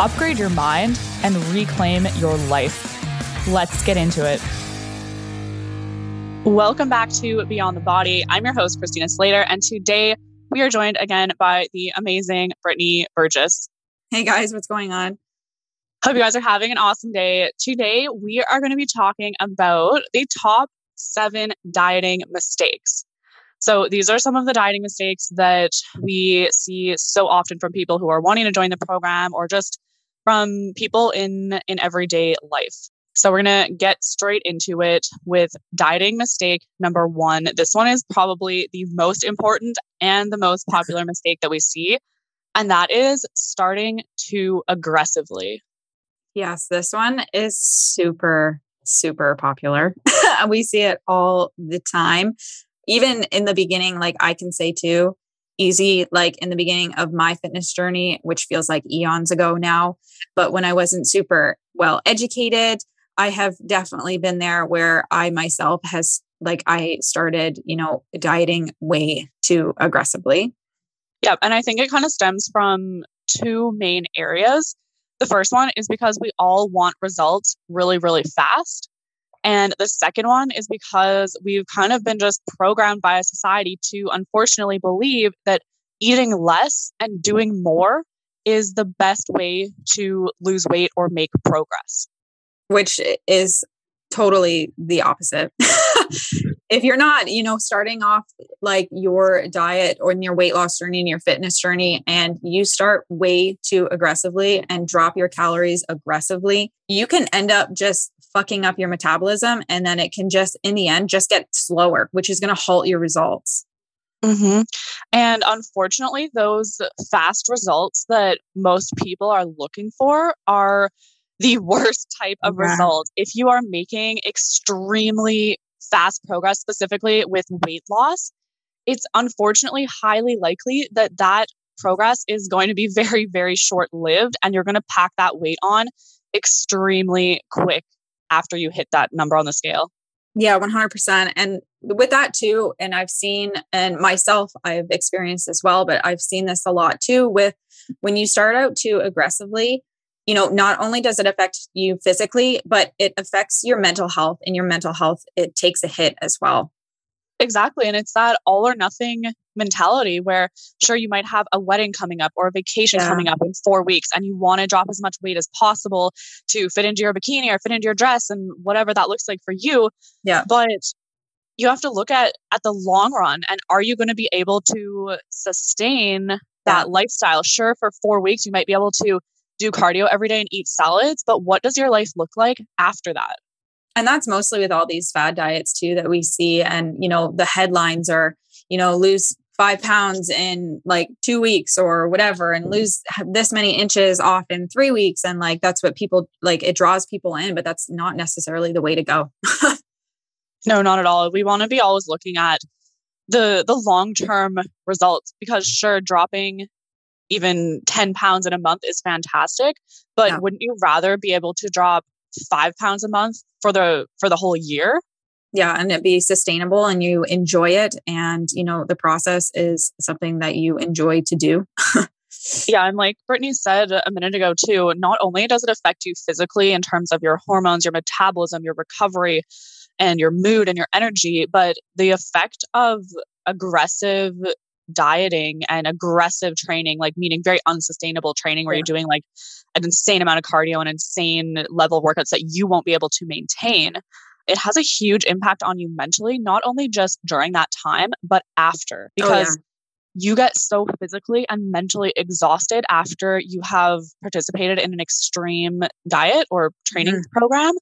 upgrade your mind, and reclaim your life. Let's get into it. Welcome back to Beyond the Body. I'm your host, Christina Slater, and today we are joined again by the amazing Brittany Burgess. Hey guys, what's going on? Hope you guys are having an awesome day. Today, we are going to be talking about the top seven dieting mistakes. So, these are some of the dieting mistakes that we see so often from people who are wanting to join the program or just from people in, in everyday life. So, we're going to get straight into it with dieting mistake number one. This one is probably the most important and the most popular mistake that we see, and that is starting too aggressively. Yes, this one is super, super popular. we see it all the time. Even in the beginning, like I can say too, easy, like in the beginning of my fitness journey, which feels like eons ago now. But when I wasn't super well educated, I have definitely been there where I myself has like I started, you know, dieting way too aggressively. Yeah. And I think it kind of stems from two main areas. The first one is because we all want results really, really fast. And the second one is because we've kind of been just programmed by a society to unfortunately believe that eating less and doing more is the best way to lose weight or make progress. Which is totally the opposite. if you're not, you know, starting off like your diet or in your weight loss journey and your fitness journey, and you start way too aggressively and drop your calories aggressively, you can end up just fucking up your metabolism. And then it can just, in the end, just get slower, which is going to halt your results. Mm-hmm. And unfortunately, those fast results that most people are looking for are the worst type of yeah. result. If you are making extremely fast progress, specifically with weight loss, it's unfortunately highly likely that that progress is going to be very, very short lived and you're going to pack that weight on extremely quick after you hit that number on the scale. Yeah, 100%. And with that too, and I've seen, and myself, I've experienced as well, but I've seen this a lot too with when you start out too aggressively, you know, not only does it affect you physically, but it affects your mental health and your mental health, it takes a hit as well. Exactly. And it's that all or nothing mentality where, sure, you might have a wedding coming up or a vacation yeah. coming up in four weeks, and you want to drop as much weight as possible to fit into your bikini or fit into your dress and whatever that looks like for you. Yeah. But you have to look at at the long run and are you going to be able to sustain that yeah. lifestyle sure for 4 weeks you might be able to do cardio every day and eat salads, but what does your life look like after that? And that's mostly with all these fad diets too that we see. And, you know, the headlines are, you know, lose five pounds in like two weeks or whatever and lose this many inches off in three weeks. And like, that's what people like, it draws people in, but that's not necessarily the way to go. no, not at all. We want to be always looking at the the long term results because sure dropping even 10 pounds in a month is fantastic but yeah. wouldn't you rather be able to drop five pounds a month for the for the whole year. Yeah and it be sustainable and you enjoy it and you know the process is something that you enjoy to do. Yeah and like brittany said a minute ago too not only does it affect you physically in terms of your hormones your metabolism your recovery and your mood and your energy but the effect of aggressive dieting and aggressive training, like meaning very unsustainable training where yeah. you're doing like an insane amount of cardio and insane level workouts that you won't be able to maintain, it has a huge impact on you mentally, not only just during that time, but after. Because oh, yeah. you get so physically and mentally exhausted after you have participated in an extreme diet or training mm-hmm. program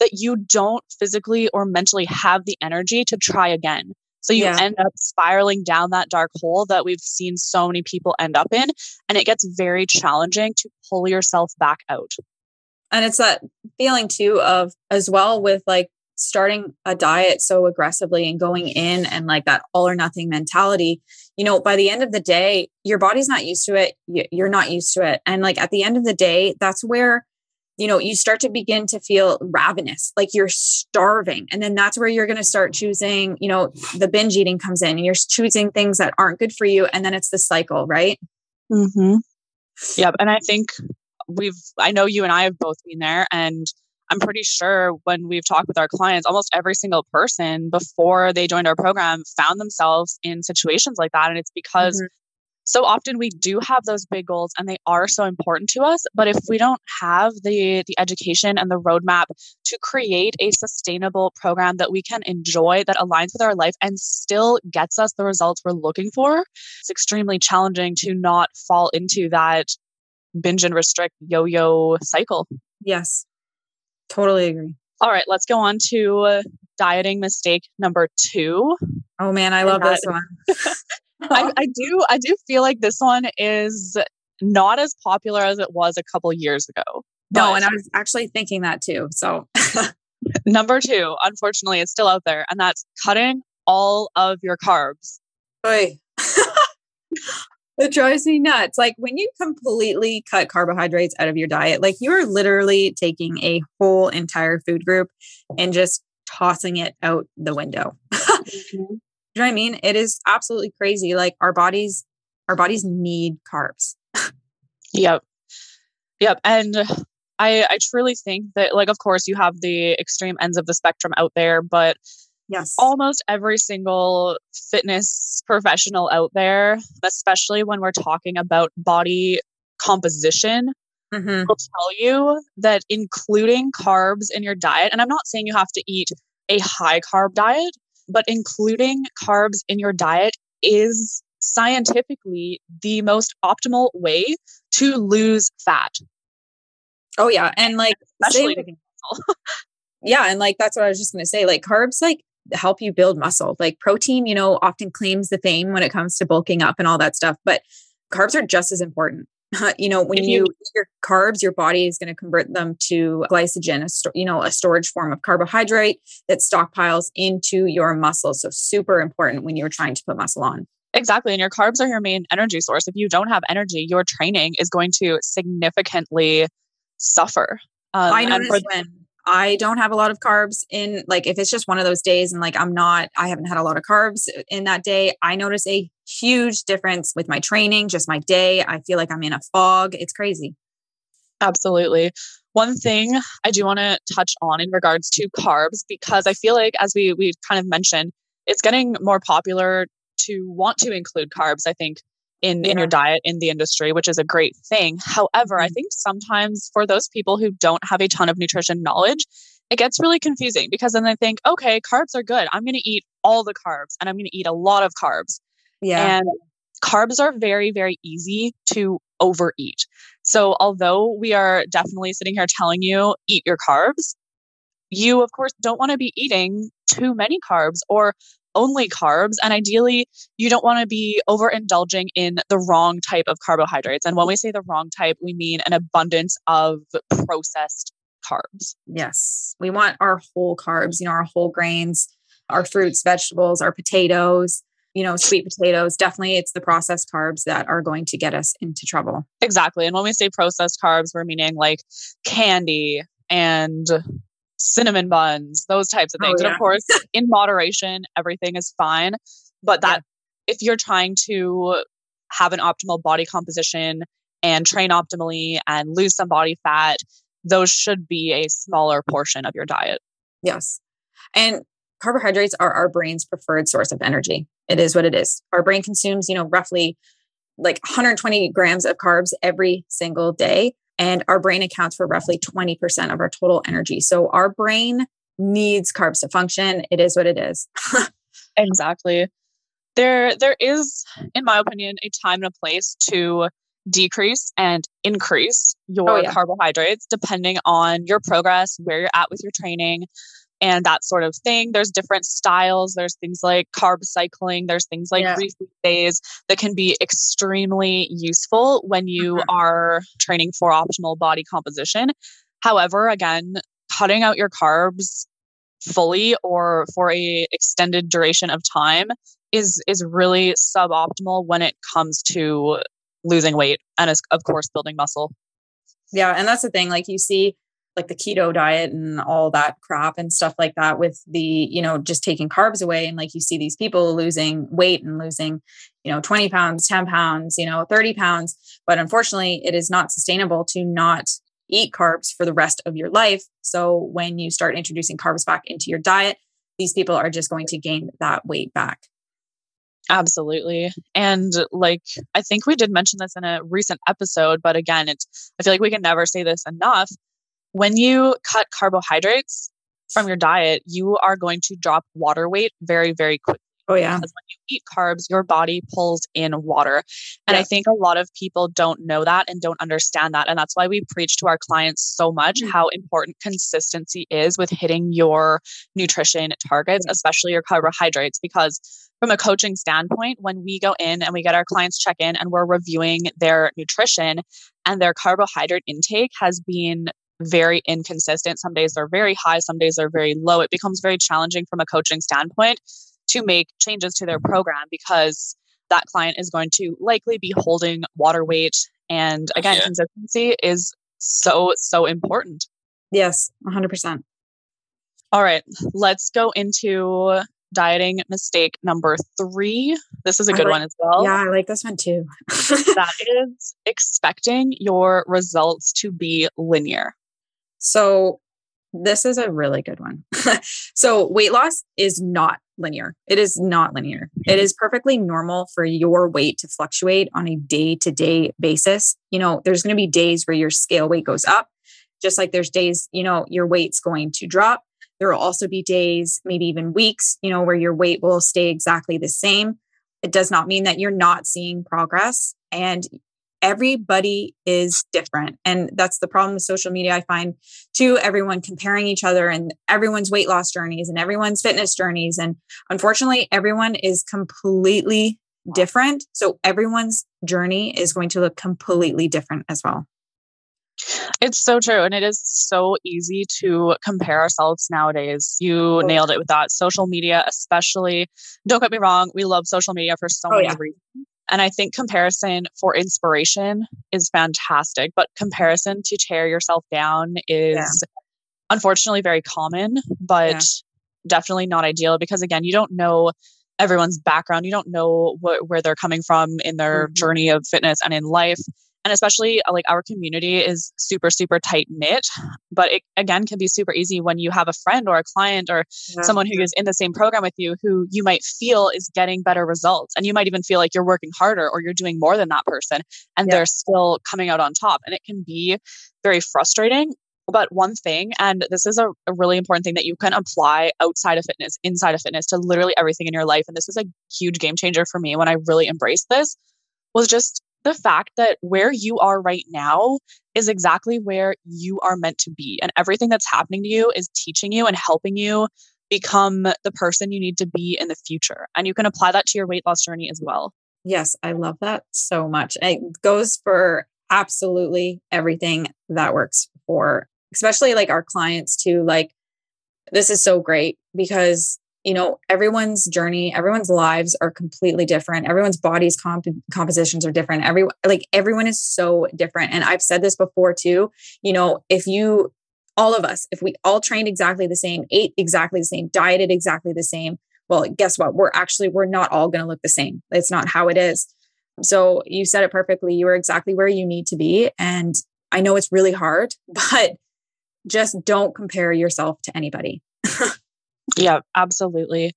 that you don't physically or mentally have the energy to try again. So you yeah. end up spiraling down that dark hole that we've seen so many people end up in. And it gets very challenging to pull yourself back out. And it's that feeling too of as well with like starting a diet so aggressively and going in and like that all or nothing mentality, you know, by the end of the day, your body's not used to it. You're not used to it. And like at the end of the day, that's where, you know, you start to begin to feel ravenous, like you're starving. And then that's where you're going to start choosing, you know, the binge eating comes in and you're choosing things that aren't good for you. And then it's the cycle, right? Mm-hmm. Yep. And I think we've, I know you and I have both been there. And I'm pretty sure when we've talked with our clients, almost every single person before they joined our program found themselves in situations like that. And it's because mm-hmm. So often we do have those big goals and they are so important to us. But if we don't have the, the education and the roadmap to create a sustainable program that we can enjoy, that aligns with our life and still gets us the results we're looking for, it's extremely challenging to not fall into that binge and restrict yo yo cycle. Yes. Totally agree. All right, let's go on to dieting mistake number two. Oh man, I love that, this one. I, I do. I do feel like this one is not as popular as it was a couple years ago. No, and I was actually thinking that too. So, number two, unfortunately, it's still out there, and that's cutting all of your carbs. Oy. It drives me nuts. Like when you completely cut carbohydrates out of your diet, like you are literally taking a whole entire food group and just tossing it out the window. mm-hmm. You know what I mean? It is absolutely crazy. Like our bodies, our bodies need carbs. yep. Yep. And I I truly think that like of course you have the extreme ends of the spectrum out there, but Yes. Almost every single fitness professional out there, especially when we're talking about body composition, mm-hmm. will tell you that including carbs in your diet, and I'm not saying you have to eat a high carb diet, but including carbs in your diet is scientifically the most optimal way to lose fat. Oh yeah, and like especially yeah, and like that's what I was just going to say. Like carbs, like help you build muscle. Like protein, you know, often claims the fame when it comes to bulking up and all that stuff, but carbs are just as important. You know, when you, eat your carbs, your body is going to convert them to glycogen, a sto- you know, a storage form of carbohydrate that stockpiles into your muscle. So super important when you're trying to put muscle on. Exactly. And your carbs are your main energy source. If you don't have energy, your training is going to significantly suffer. Um, I noticed when I don't have a lot of carbs in like if it's just one of those days and like I'm not I haven't had a lot of carbs in that day, I notice a huge difference with my training, just my day. I feel like I'm in a fog. It's crazy. Absolutely. One thing I do want to touch on in regards to carbs because I feel like as we we kind of mentioned, it's getting more popular to want to include carbs. I think in, yeah. in your diet in the industry, which is a great thing. However, mm-hmm. I think sometimes for those people who don't have a ton of nutrition knowledge, it gets really confusing because then they think, okay, carbs are good. I'm going to eat all the carbs and I'm going to eat a lot of carbs. Yeah. And carbs are very, very easy to overeat. So, although we are definitely sitting here telling you, eat your carbs, you, of course, don't want to be eating too many carbs or only carbs. And ideally, you don't want to be overindulging in the wrong type of carbohydrates. And when we say the wrong type, we mean an abundance of processed carbs. Yes. We want our whole carbs, you know, our whole grains, our fruits, vegetables, our potatoes, you know, sweet potatoes. Definitely, it's the processed carbs that are going to get us into trouble. Exactly. And when we say processed carbs, we're meaning like candy and cinnamon buns, those types of oh, things. Oh, yeah. And of course, in moderation, everything is fine. But that yeah. if you're trying to have an optimal body composition and train optimally and lose some body fat, those should be a smaller portion of your diet. Yes. And carbohydrates are our brain's preferred source of energy. It is what it is. Our brain consumes, you know, roughly like 120 grams of carbs every single day and our brain accounts for roughly 20% of our total energy. So our brain needs carbs to function. It is what it is. exactly. There there is in my opinion a time and a place to decrease and increase your oh, yeah. carbohydrates depending on your progress, where you're at with your training, and that sort of thing. There's different styles. There's things like carb cycling. There's things like yeah. refeed days that can be extremely useful when you mm-hmm. are training for optimal body composition. However, again, cutting out your carbs fully or for a extended duration of time is is really suboptimal when it comes to losing weight and is of course building muscle. Yeah, and that's the thing like you see like the keto diet and all that crap and stuff like that with the you know just taking carbs away and like you see these people losing weight and losing you know 20 pounds 10 pounds you know 30 pounds but unfortunately it is not sustainable to not eat carbs for the rest of your life. So when you start introducing carbs back into your diet, these people are just going to gain that weight back. Absolutely. And like I think we did mention this in a recent episode, but again, it's I feel like we can never say this enough. When you cut carbohydrates from your diet, you are going to drop water weight very, very quickly. Oh, yeah. Because when you eat carbs, your body pulls in water. And yeah. I think a lot of people don't know that and don't understand that. And that's why we preach to our clients so much mm-hmm. how important consistency is with hitting your nutrition targets, especially your carbohydrates. Because from a coaching standpoint, when we go in and we get our clients check in and we're reviewing their nutrition and their carbohydrate intake has been very inconsistent. Some days they're very high, some days they're very low. It becomes very challenging from a coaching standpoint to make changes to their mm-hmm. program because that client is going to likely be holding water weight. And oh, again, yeah. consistency is so, so important. Yes, 100%. All right, let's go into dieting mistake number three. This is a good like, one as well. Yeah, I like this one too. that is expecting your results to be linear. So, this is a really good one. so, weight loss is not linear. It is not linear. It is perfectly normal for your weight to fluctuate on a day to day basis. You know, there's going to be days where your scale weight goes up, just like there's days, you know, your weight's going to drop. There will also be days, maybe even weeks, you know, where your weight will stay exactly the same. It does not mean that you're not seeing progress. And everybody is different. And that's the problem with social media. I find too, everyone comparing each other and everyone's weight loss journeys and everyone's fitness journeys. And unfortunately, everyone is completely different. So everyone's journey is going to look completely different as well. It's so true. And it is so easy to compare ourselves nowadays. You oh, nailed it with that. Social media, especially. Don't get me wrong, we love social media for so oh, many yeah. reasons. And I think comparison for inspiration is fantastic, but comparison to tear yourself down is yeah. unfortunately very common, but yeah. definitely not ideal because, again, you don't know everyone's background. You don't know what, where they're coming from in their mm-hmm. journey of fitness and in life and especially uh, like our community is super super tight knit but it again can be super easy when you have a friend or a client or yeah. someone who is in the same program with you who you might feel is getting better results and you might even feel like you're working harder or you're doing more than that person and yeah. they're still coming out on top and it can be very frustrating but one thing, and this is a, a, really important thing that you can apply outside of fitness, inside of fitness to literally everything in your life. And this is a huge game changer for me when I really embraced this was just the fact that where you are right now is exactly where you are meant to be. And everything that's happening to you is teaching you and helping you become the person you need to be in the future. And you can apply that to your weight loss journey as well. Yes, I love that so much. It goes for absolutely everything that works for, especially like our clients too. Like, this is so great because you know everyone's journey everyone's lives are completely different. Everyone's bodies comp- compositions are different. Every like everyone is so different. And i've said this before too you know if you all of us if we all trained exactly the same ate exactly the same dieted exactly the same well guess what? We're actually we're not all going to look the same. It's not how it is. So you said it perfectly. You are exactly where you need to be. And i know it's really hard but just don't compare yourself to anybody Yeah, absolutely.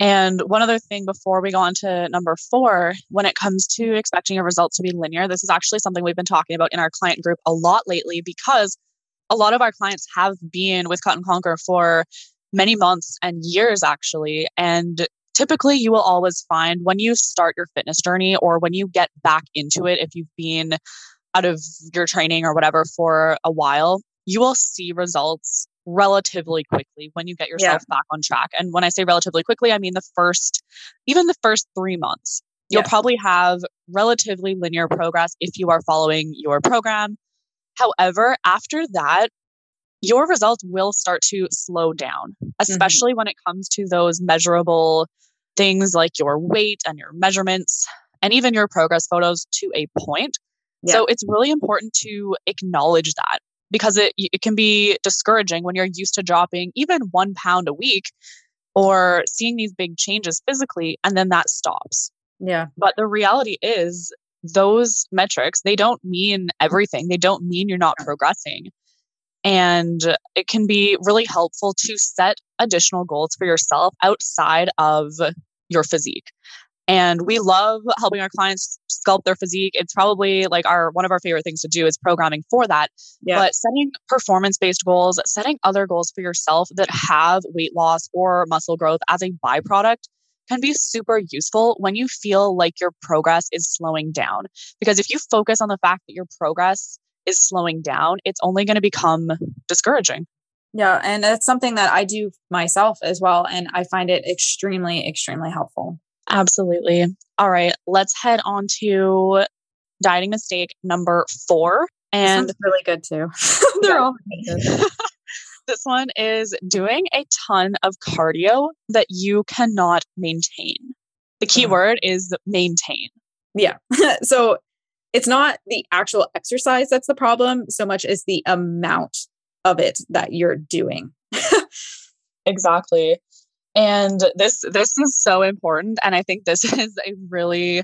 And one other thing before we go on to number four, when it comes to expecting a result to be linear, this is actually something we've been talking about in our client group a lot lately because a lot of our clients have been with Cut and Conquer for many months and years, actually. And typically, you will always find when you start your fitness journey or when you get back into it, if you've been out of your training or whatever for a while, you will see results relatively quickly when you get yourself yeah. back on track. And when I say relatively quickly, I mean the first, even the first three months. You'll probably have relatively linear progress if you are following your program. However, after that, your results will start to slow down, mm-hmm. especially mm-hmm. when it comes to those measurable things like your weight and your measurements and even your progress photos to a point. Yeah. So it's really important to acknowledge that because it, it can be discouraging when you're used to dropping even one pound a week or seeing these big changes physically and then that stops. Yeah. But the reality is those metrics, they don't mean everything. They don't mean you're not progressing. And it can be really helpful to set additional goals for yourself outside of your physique. And we love helping our clients sculpt their physique. It's probably like our one of our favorite things to do is programming for that. Yeah. But setting performance-based goals, setting other goals for yourself that have weight loss or muscle growth as a byproduct can be super useful when you feel like your progress is slowing down. Because if you focus on the fact that your progress is slowing down, it's only going to become discouraging. Yeah. And it's something that I do myself as well. And I find it extremely, extremely helpful. Absolutely. All right. Let's head on to dieting mistake number four. And really good too. They're all good. this one is doing a ton of cardio that you cannot maintain. The key uh-huh. word is maintain. Yeah. so it's not the actual exercise that's the problem so much as the amount of it that you're doing. exactly. And this this is so important and I think this is a really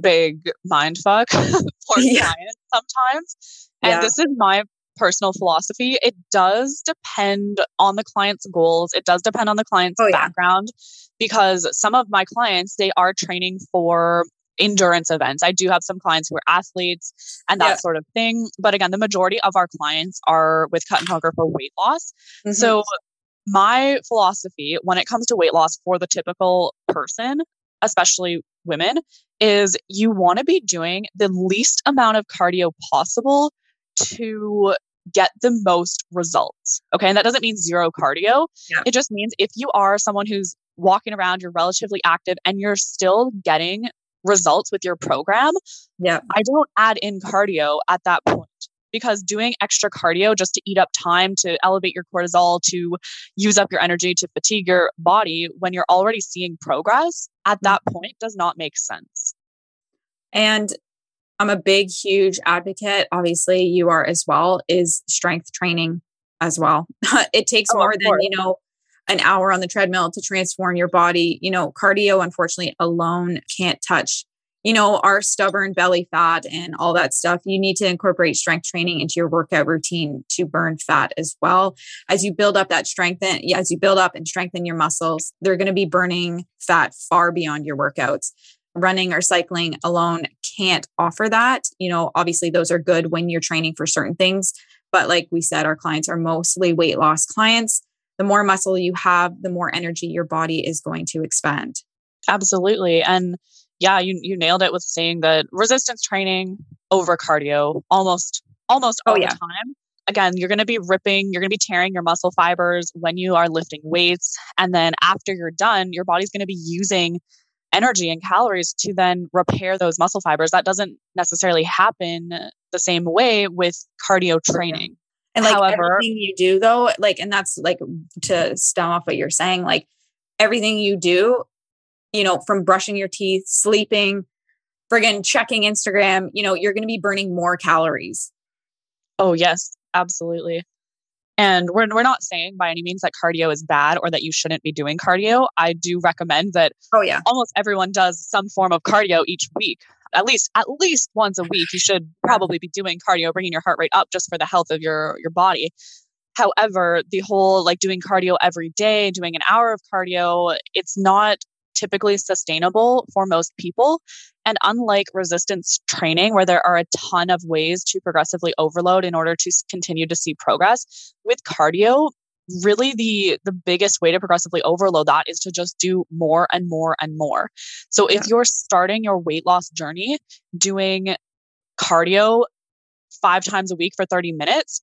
big mind fuck for yeah. clients sometimes. And yeah. this is my personal philosophy. It does depend on the client's goals. It does depend on the client's oh, background yeah. because some of my clients they are training for endurance events. I do have some clients who are athletes and that yeah. sort of thing. But again, the majority of our clients are with cut and conquer for weight loss. Mm-hmm. So my philosophy when it comes to weight loss for the typical person, especially women, is you want to be doing the least amount of cardio possible to get the most results. Okay. And that doesn't mean zero cardio. Yeah. It just means if you are someone who's walking around, you're relatively active, and you're still getting results with your program, yeah. I don't add in cardio at that point because doing extra cardio just to eat up time to elevate your cortisol to use up your energy to fatigue your body when you're already seeing progress at that mm-hmm. point does not make sense. And I'm a big, huge advocate. Obviously, you are as well, is strength training as well. it takes oh, more than, you know, an hour on the treadmill to transform your body. You know, cardio, unfortunately, alone can't touch, you know, our stubborn belly fat and all that stuff. You need to incorporate strength training into your workout routine to burn fat as well. As you build up that strength, and as you build up and strengthen your muscles, they're going to be burning fat far beyond your workouts. Running or cycling alone can't offer that. You know, obviously, those are good when you're training for certain things. But like we said, our clients are mostly weight loss clients the more muscle you have, the more energy your body is going to expend. Absolutely. And yeah, you you nailed it with saying that resistance training over cardio almost almost oh, all oh, yeah. the time. Again, you're going to be ripping, you're going to be tearing your muscle fibers when you are lifting weights and then after you're done, your body's going to be using energy and calories to then repair those muscle fibers. That doesn't necessarily happen the same way with cardio oh, training. And like However, everything you do though, like, and that's like to stem off what you're saying, like everything you do, you know, from brushing your teeth, sleeping, friggin' checking Instagram, you know, you're going to be burning more calories. Oh, yes, absolutely. And we're, we're not saying by any means that cardio is bad or that you shouldn't be doing cardio. I do recommend that oh, yeah. almost everyone does some form of cardio each week at least at least once a week you should probably be doing cardio bringing your heart rate up just for the health of your your body however the whole like doing cardio every day doing an hour of cardio it's not typically sustainable for most people and unlike resistance training where there are a ton of ways to progressively overload in order to continue to see progress with cardio really the the biggest way to progressively overload that is to just do more and more and more so yeah. if you're starting your weight loss journey doing cardio five times a week for 30 minutes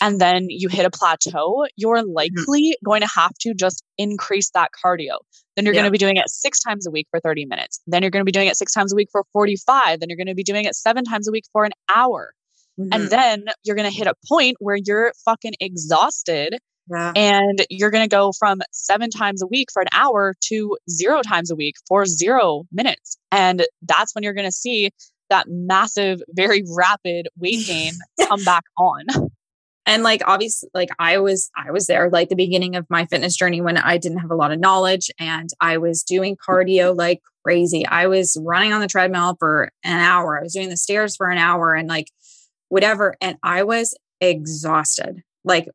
and then you hit a plateau you're mm-hmm. likely going to have to just increase that cardio then you're yeah. going to be doing it six times a week for 30 minutes then you're going to be doing it six times a week for 45 then you're going to be doing it seven times a week for an hour Mm-hmm. And then you're going to hit a point where you're fucking exhausted. Yeah. And you're going to go from seven times a week for an hour to zero times a week for zero minutes. And that's when you're going to see that massive, very rapid weight gain come back on. And like obviously like I was I was there like the beginning of my fitness journey when I didn't have a lot of knowledge and I was doing cardio like crazy. I was running on the treadmill for an hour. I was doing the stairs for an hour and like whatever and I was exhausted. Like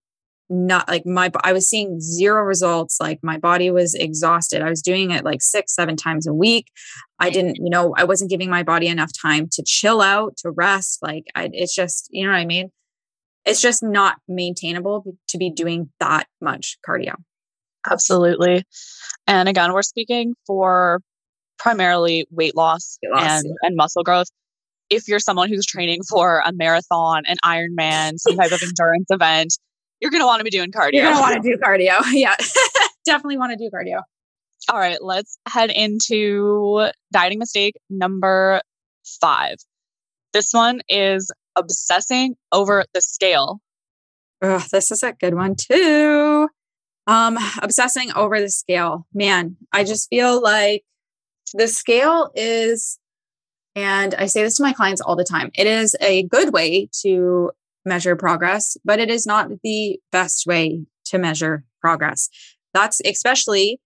not like my I was seeing zero results like my body was exhausted. I was doing it like 6 7 times a week. I didn't, you know, I wasn't giving my body enough time to chill out, to rest. Like I, it's just, you know what I mean? It's just not maintainable to be doing that much cardio. Absolutely. And again, we're speaking for primarily weight loss, weight loss and, yeah. and muscle growth. If you're someone who's training for a marathon, an Ironman, some type of endurance event, you're going to want to be doing cardio. You're going to want to do cardio. Yeah. Definitely want to do cardio. All right, let's head into dieting mistake number five. This one is obsessing over the scale. This is a good one too. Um, obsessing over the scale. Man, I just feel like the scale is, and I say this to my clients all the time, it is a good way to measure progress, but it is not the best way to measure progress. That's especially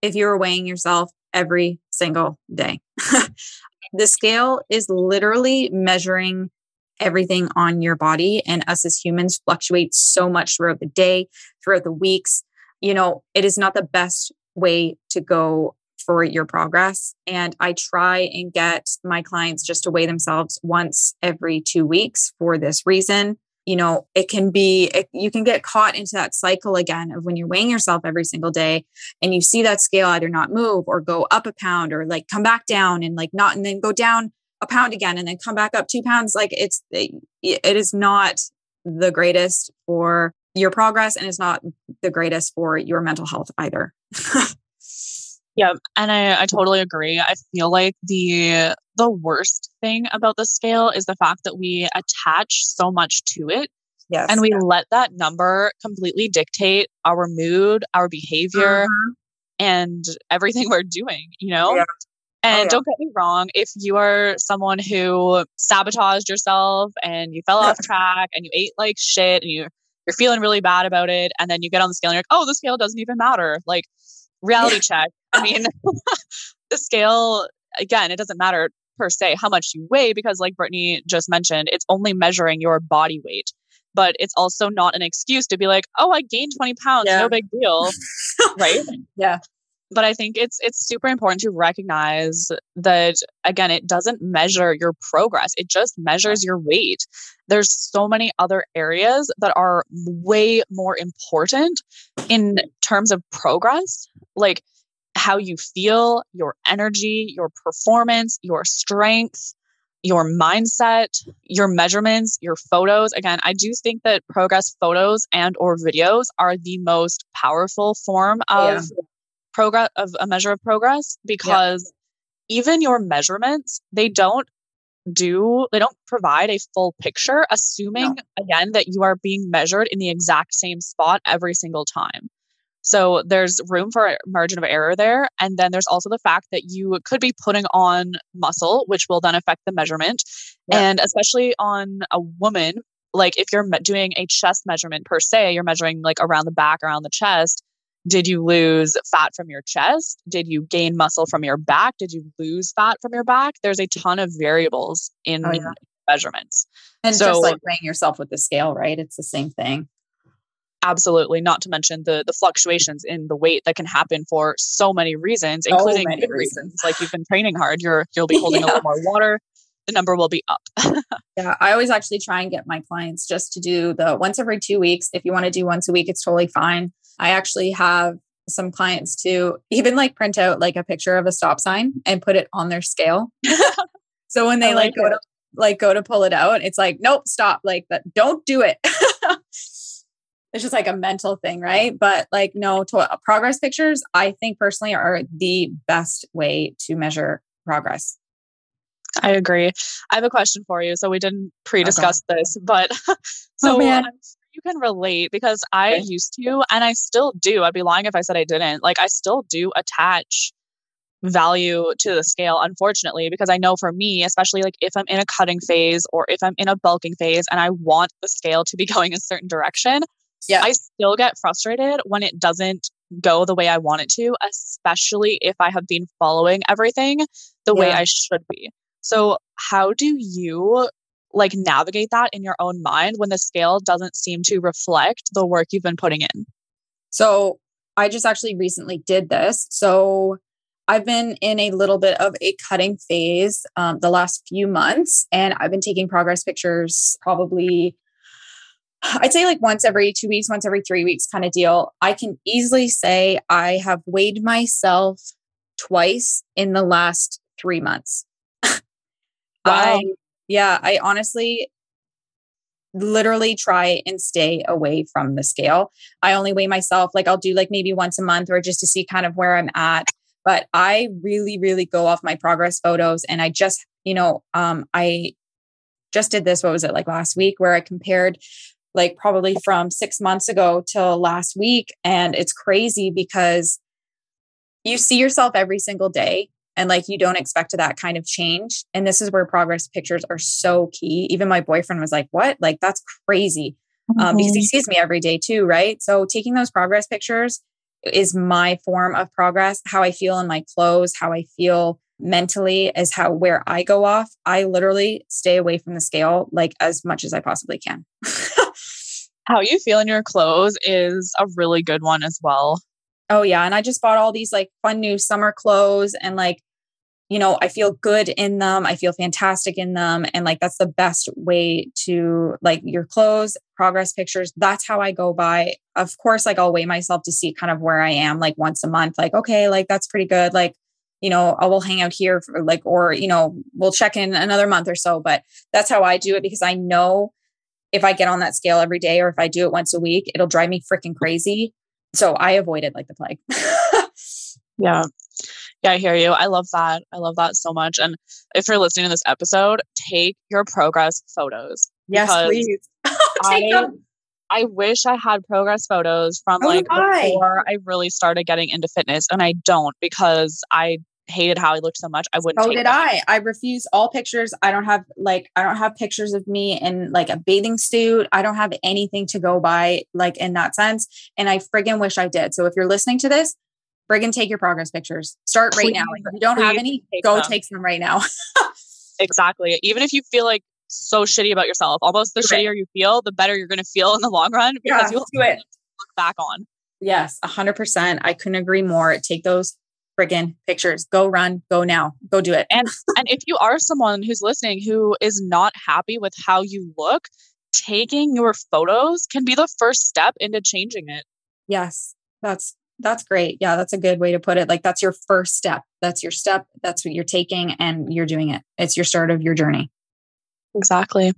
if you're weighing yourself every single day. the scale is literally measuring everything on your body. And us as humans fluctuate so much throughout the day, throughout the weeks. You know, it is not the best way to go for your progress. And I try and get my clients just to weigh themselves once every two weeks for this reason. You know, it can be, it, you can get caught into that cycle again of when you're weighing yourself every single day and you see that scale either not move or go up a pound or like come back down and like not, and then go down a pound again and then come back up two pounds like it's it is not the greatest for your progress and it's not the greatest for your mental health either yeah and I, I totally agree i feel like the the worst thing about the scale is the fact that we attach so much to it yes and we yeah. let that number completely dictate our mood our behavior mm-hmm. and everything we're doing you know yeah. Oh, and oh, yeah. don't get me wrong, if you are someone who sabotaged yourself and you fell off track and you ate like shit and you you're feeling really bad about it, and then you get on the scale and you're like, oh, the scale doesn't even matter. Like reality yeah. check. I mean, the scale again, it doesn't matter per se how much you weigh because, like Brittany just mentioned, it's only measuring your body weight. But it's also not an excuse to be like, oh, I gained 20 pounds, yeah. no big deal. right? Yeah but i think it's it's super important to recognize that again it doesn't measure your progress. It just measures your weight. There's so many other areas that are way more important in terms of progress like how you feel your energy your performance your strength your mindset your measurements your photos. Again i do think that progress photos and or videos are the most powerful form of yeah progress of a measure of progress because yeah. even your measurements they don't do they don't provide a full picture assuming no. again that you are being measured in the exact same spot every single time so there's room for margin of error there and then there's also the fact that you could be putting on muscle which will then affect the measurement yeah. and especially on a woman like if you're doing a chest measurement per se you're measuring like around the back around the chest did you lose fat from your chest? Did you gain muscle from your back? Did you lose fat from your back? There's a ton of variables in oh, yeah. measurements. And so, just like weighing yourself with the scale, right? It's the same thing. Absolutely. Not to mention the the fluctuations in the weight that can happen for so many reasons, including many reasons. reasons. Like you've been training hard, you're you'll be holding yeah. a little more water. The number will be up. yeah, I always actually try and get my clients just to do the once every two weeks. If you want to do once a week, it's totally fine. I actually have some clients to even like print out like a picture of a stop sign and put it on their scale. so when they like, like go to like go to pull it out, it's like, nope, stop. Like that, don't do it. it's just like a mental thing, right? But like no to- uh, progress pictures, I think personally are the best way to measure progress. I agree. I have a question for you. So we didn't pre-discuss okay. this, but so oh, man. You can relate because I okay. used to and I still do. I'd be lying if I said I didn't. Like I still do attach value to the scale unfortunately because i know for me especially like if i'm in a cutting phase or if i'm in a bulking phase and i want the scale to be going a certain direction yeah i still get frustrated when it doesn't go the way i want it to especially if i have been following everything the yeah. way i should be so how do you like navigate that in your own mind when the scale doesn't seem to reflect the work you've been putting in so i just actually recently did this so I've been in a little bit of a cutting phase um, the last few months, and I've been taking progress pictures probably, I'd say like once every two weeks, once every three weeks kind of deal. I can easily say I have weighed myself twice in the last three months. wow. I, yeah, I honestly literally try and stay away from the scale. I only weigh myself like I'll do like maybe once a month or just to see kind of where I'm at but I really, really go off my progress photos. And I just, you know, um, I just did this, what was it like last week, where I compared like probably from six months ago till last week. And it's crazy because you see yourself every single day and like you don't expect that kind of change. And this is where progress pictures are so key. Even my boyfriend was like, What? Like, that's crazy. Mm-hmm. Um, because he mm-hmm. sees me every day too, right? So taking those progress pictures is my form of progress. How I feel in my clothes, how I feel mentally is how where I go off. I literally stay away from the scale like as much as I possibly can. how you feel in your clothes is a really good one as well. Oh yeah, and I just bought all these like fun new summer clothes and like you know, I feel good in them. I feel fantastic in them. And like, that's the best way to like your clothes, progress pictures. That's how I go by. Of course, like I'll weigh myself to see kind of where I am like once a month. Like, okay, like that's pretty good. Like, you know, I will hang out here for like, or, you know, we'll check in another month or so. But that's how I do it because I know if I get on that scale every day or if I do it once a week, it'll drive me freaking crazy. So I avoid it like the plague. yeah. Yeah, I hear you. I love that. I love that so much. And if you're listening to this episode, take your progress photos. Yes, please. take I, them. I wish I had progress photos from oh, like before I really started getting into fitness, and I don't because I hated how I looked so much. I wouldn't. So did them. I. I refuse all pictures. I don't have like I don't have pictures of me in like a bathing suit. I don't have anything to go by like in that sense. And I friggin' wish I did. So if you're listening to this, friggin' take your progress pictures. Start right please, now. If you don't have any, take go them. take some right now. exactly. Even if you feel like so shitty about yourself, almost the shittier you feel, the better you're going to feel in the long run because yeah, you'll do it. look back on. Yes, 100%. I couldn't agree more. Take those friggin' pictures. Go run, go now, go do it. And and if you are someone who's listening who is not happy with how you look, taking your photos can be the first step into changing it. Yes. That's that's great. Yeah, that's a good way to put it. Like that's your first step. That's your step. That's what you're taking and you're doing it. It's your start of your journey. Exactly.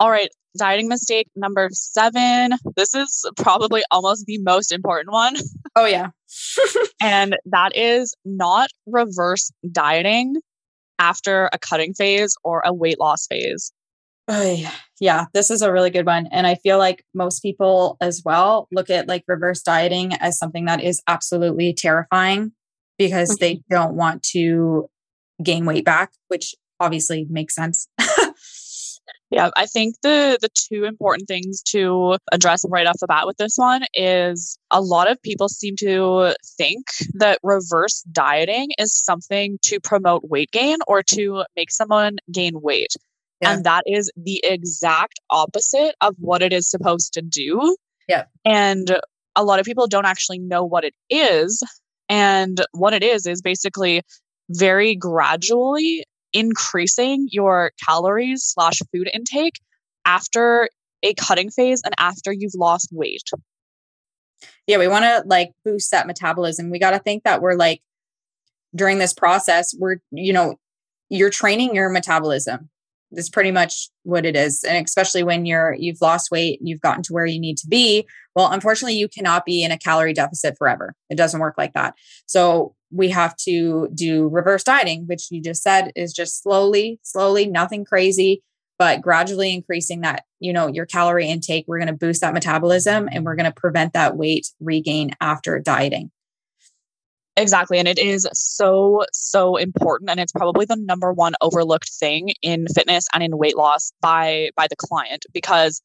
All right. Dieting mistake number seven. This is probably almost the most important one. Oh, yeah. and that is not reverse dieting after a cutting phase or a weight loss phase. Oh, yeah, this is a really good one. And I feel like most people as well look at like reverse dieting as something that is absolutely terrifying because mm-hmm. they don't want to gain weight back, which obviously makes sense. yeah, I think the the two important things to address right off the bat with this one is a lot of people seem to think that reverse dieting is something to promote weight gain or to make someone gain weight. Yeah. And that is the exact opposite of what it is supposed to do. Yeah. And a lot of people don't actually know what it is. And what it is is basically very gradually increasing your calories slash food intake after a cutting phase and after you've lost weight. Yeah, we want to like boost that metabolism. We got to think that we're like during this process, we're, you know, you're training your metabolism that's pretty much what it is and especially when you're you've lost weight and you've gotten to where you need to be well unfortunately you cannot be in a calorie deficit forever it doesn't work like that so we have to do reverse dieting, which you just said is just slowly, slowly, nothing crazy, but gradually increasing that, you know, your calorie intake. We're going to boost that metabolism and we're going to prevent that weight regain after dieting. Exactly. And it is so, so important. And it's probably the number one overlooked thing in fitness and in weight loss by by the client because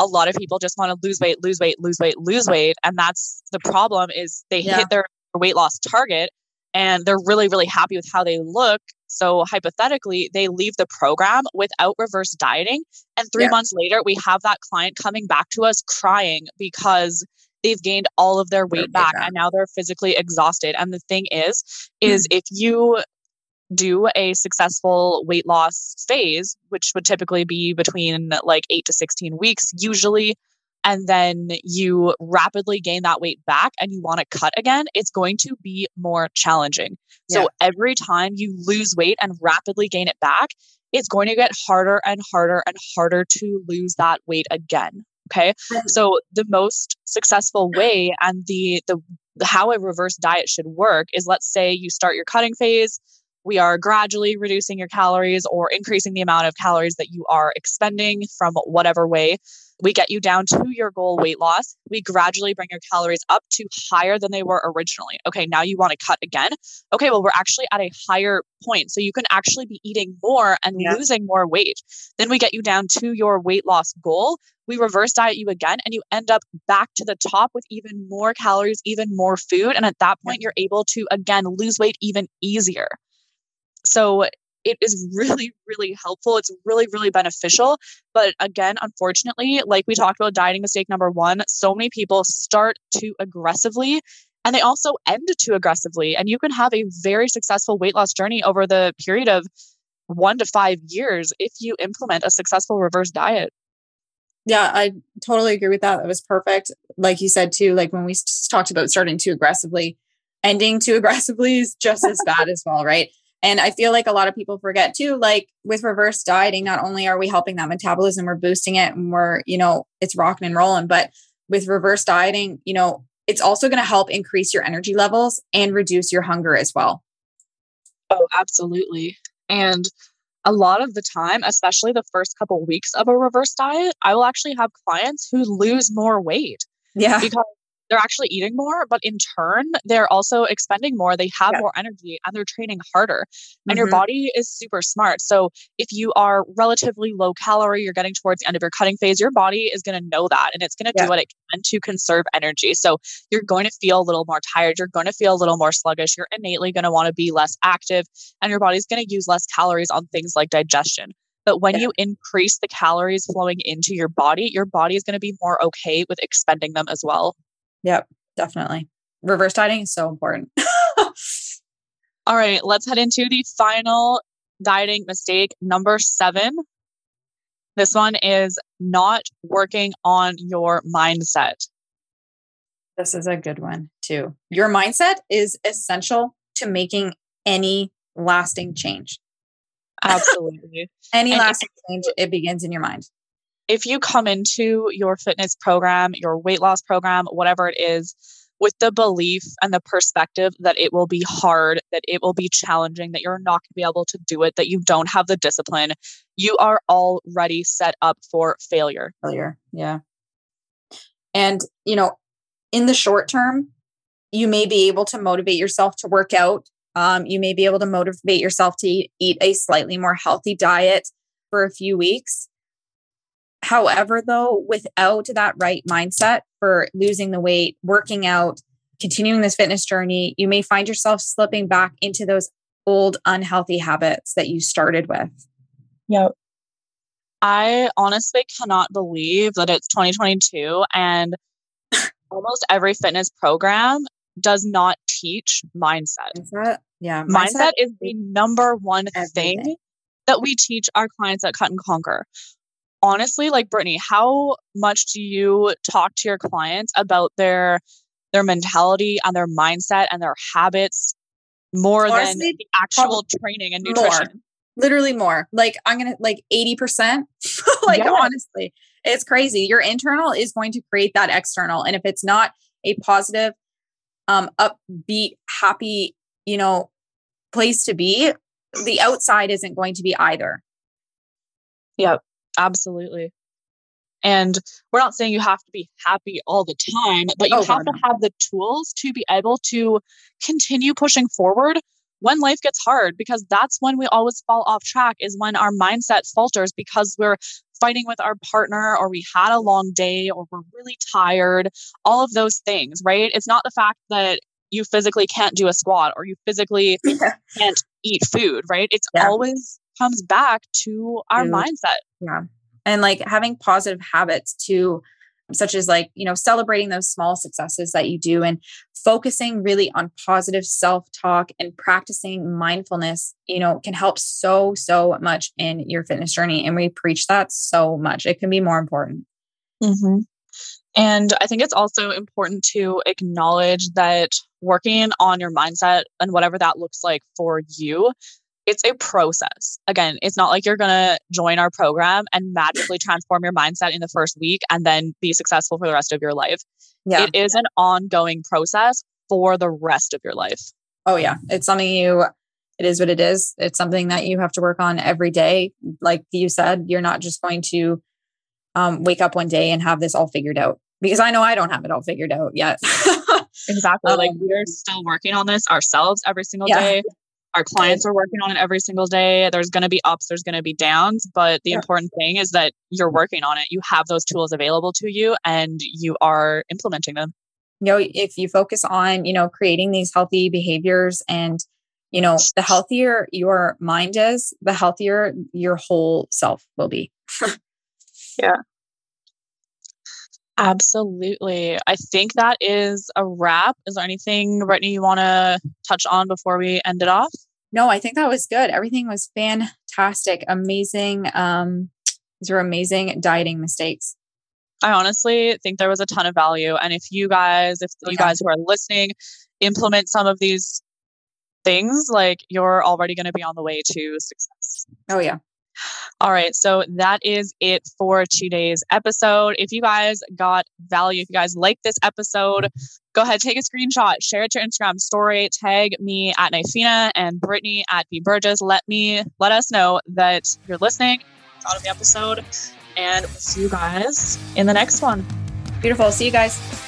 a lot of people just want to lose weight, lose weight, lose weight, lose weight. And that's the problem is they yeah. hit their weight loss target and they're really, really happy with how they look. So hypothetically, they leave the program without reverse dieting. And three yeah. months later, we have that client coming back to us crying because they've gained all of their weight back, back and now they're physically exhausted. And the thing is, is mm. if you do a successful weight loss phase, which would typically be between like eight to 16 weeks, usually and then you rapidly gain that weight back and you want to cut again, it's going to be more challenging. Yeah. So every time you lose weight and rapidly gain it back, it's going to get harder and harder and harder to lose that weight again. Okay. So the most successful way and the, the, how a reverse diet should work is let's say you start your cutting phase, we are gradually reducing your calories or increasing the amount of calories that you are expending from whatever way we get you down to your goal weight loss. We gradually bring your calories up to higher than they were originally. Okay, now you want to cut again. Okay, well, we're actually at a higher point. So you can actually be eating more and yeah. losing more weight. Then we get you down to your weight loss goal. We reverse diet you again, and you end up back to the top with even more calories, even more food. And at that point, you're able to again lose weight even easier. So it is really, really helpful. It's really, really beneficial. But again, unfortunately, like we talked about dieting mistake number one, so many people start too aggressively and they also end too aggressively. And you can have a very successful weight loss journey over the period of one to five years if you implement a successful reverse diet. Yeah, I totally agree with that. That was perfect. Like you said, too, like when we talked about starting too aggressively, ending too aggressively is just as bad as well, right? And I feel like a lot of people forget too, like with reverse dieting, not only are we helping that metabolism, we're boosting it and we're, you know, it's rocking and rolling, but with reverse dieting, you know, it's also going to help increase your energy levels and reduce your hunger as well. Oh, absolutely. And a lot of the time, especially the first couple of weeks of a reverse diet, I will actually have clients who lose more weight. Yeah. Because they're actually eating more, but in turn, they're also expending more. They have yeah. more energy and they're training harder. And mm-hmm. your body is super smart. So if you are relatively low calorie, you're getting towards the end of your cutting phase, your body is going to know that and it's going to yeah. do what it can to conserve energy. So you're going to feel a little more tired. You're going to feel a little more sluggish. You're innately going to want to be less active and your body's going to use less calories on things like digestion. But when yeah. you increase the calories flowing into your body, your body is going to be more okay with expending them as well. Yep, definitely. Reverse dieting is so important. All right, let's head into the final dieting mistake number seven. This one is not working on your mindset. This is a good one too. Your mindset is essential to making any lasting change. Absolutely. any and lasting change, it begins in your mind if you come into your fitness program, your weight loss program, whatever it is, with the belief and the perspective that it will be hard, that it will be challenging, that you're not going to be able to do it, that you don't have the discipline, you are already set up for failure. Failure. Yeah. And, you know, in the short term, you may be able to motivate yourself to work out. Um, you may be able to motivate yourself to eat, eat a slightly more healthy diet for a few weeks. However, though, without that right mindset for losing the weight, working out, continuing this fitness journey, you may find yourself slipping back into those old unhealthy habits that you started with. Yep. I honestly cannot believe that it's 2022 and almost every fitness program does not teach mindset. Mindset? Yeah. Mindset, mindset is the number one everything. thing that we teach our clients at Cut and Conquer honestly, like Brittany, how much do you talk to your clients about their their mentality and their mindset and their habits more honestly, than the actual training and nutrition? More. Literally more. Like I'm gonna like 80%. like yes. honestly, it's crazy. Your internal is going to create that external. And if it's not a positive, um, upbeat, happy, you know, place to be, the outside isn't going to be either. Yep, absolutely. And we're not saying you have to be happy all the time, but you oh, have to have the tools to be able to continue pushing forward when life gets hard, because that's when we always fall off track, is when our mindset falters because we're fighting with our partner or we had a long day or we're really tired, all of those things, right? It's not the fact that you physically can't do a squat or you physically yeah. can't eat food, right? It's yeah. always comes back to our mindset. Yeah and like having positive habits to such as like you know celebrating those small successes that you do and focusing really on positive self-talk and practicing mindfulness you know can help so so much in your fitness journey and we preach that so much it can be more important mm-hmm. and i think it's also important to acknowledge that working on your mindset and whatever that looks like for you it's a process. Again, it's not like you're going to join our program and magically transform your mindset in the first week and then be successful for the rest of your life. Yeah. It is an ongoing process for the rest of your life. Oh, yeah. It's something you, it is what it is. It's something that you have to work on every day. Like you said, you're not just going to um, wake up one day and have this all figured out because I know I don't have it all figured out yet. exactly. Um, like we're still working on this ourselves every single yeah. day. Our clients are working on it every single day. There's going to be ups, there's going to be downs, but the yeah. important thing is that you're working on it. You have those tools available to you and you are implementing them. You know, if you focus on, you know, creating these healthy behaviors and, you know, the healthier your mind is, the healthier your whole self will be. yeah. Absolutely. I think that is a wrap. Is there anything, Brittany, you want to touch on before we end it off? No, I think that was good. Everything was fantastic, amazing. Um, these were amazing dieting mistakes. I honestly think there was a ton of value. And if you guys, if you guys who are listening, implement some of these things, like you're already going to be on the way to success. Oh, yeah. All right. So that is it for today's episode. If you guys got value, if you guys like this episode, go ahead, take a screenshot, share it to your Instagram story, tag me at Nifina and Brittany at B Burgess. Let me let us know that you're listening, thought of the episode, and we'll see you guys in the next one. Beautiful. See you guys.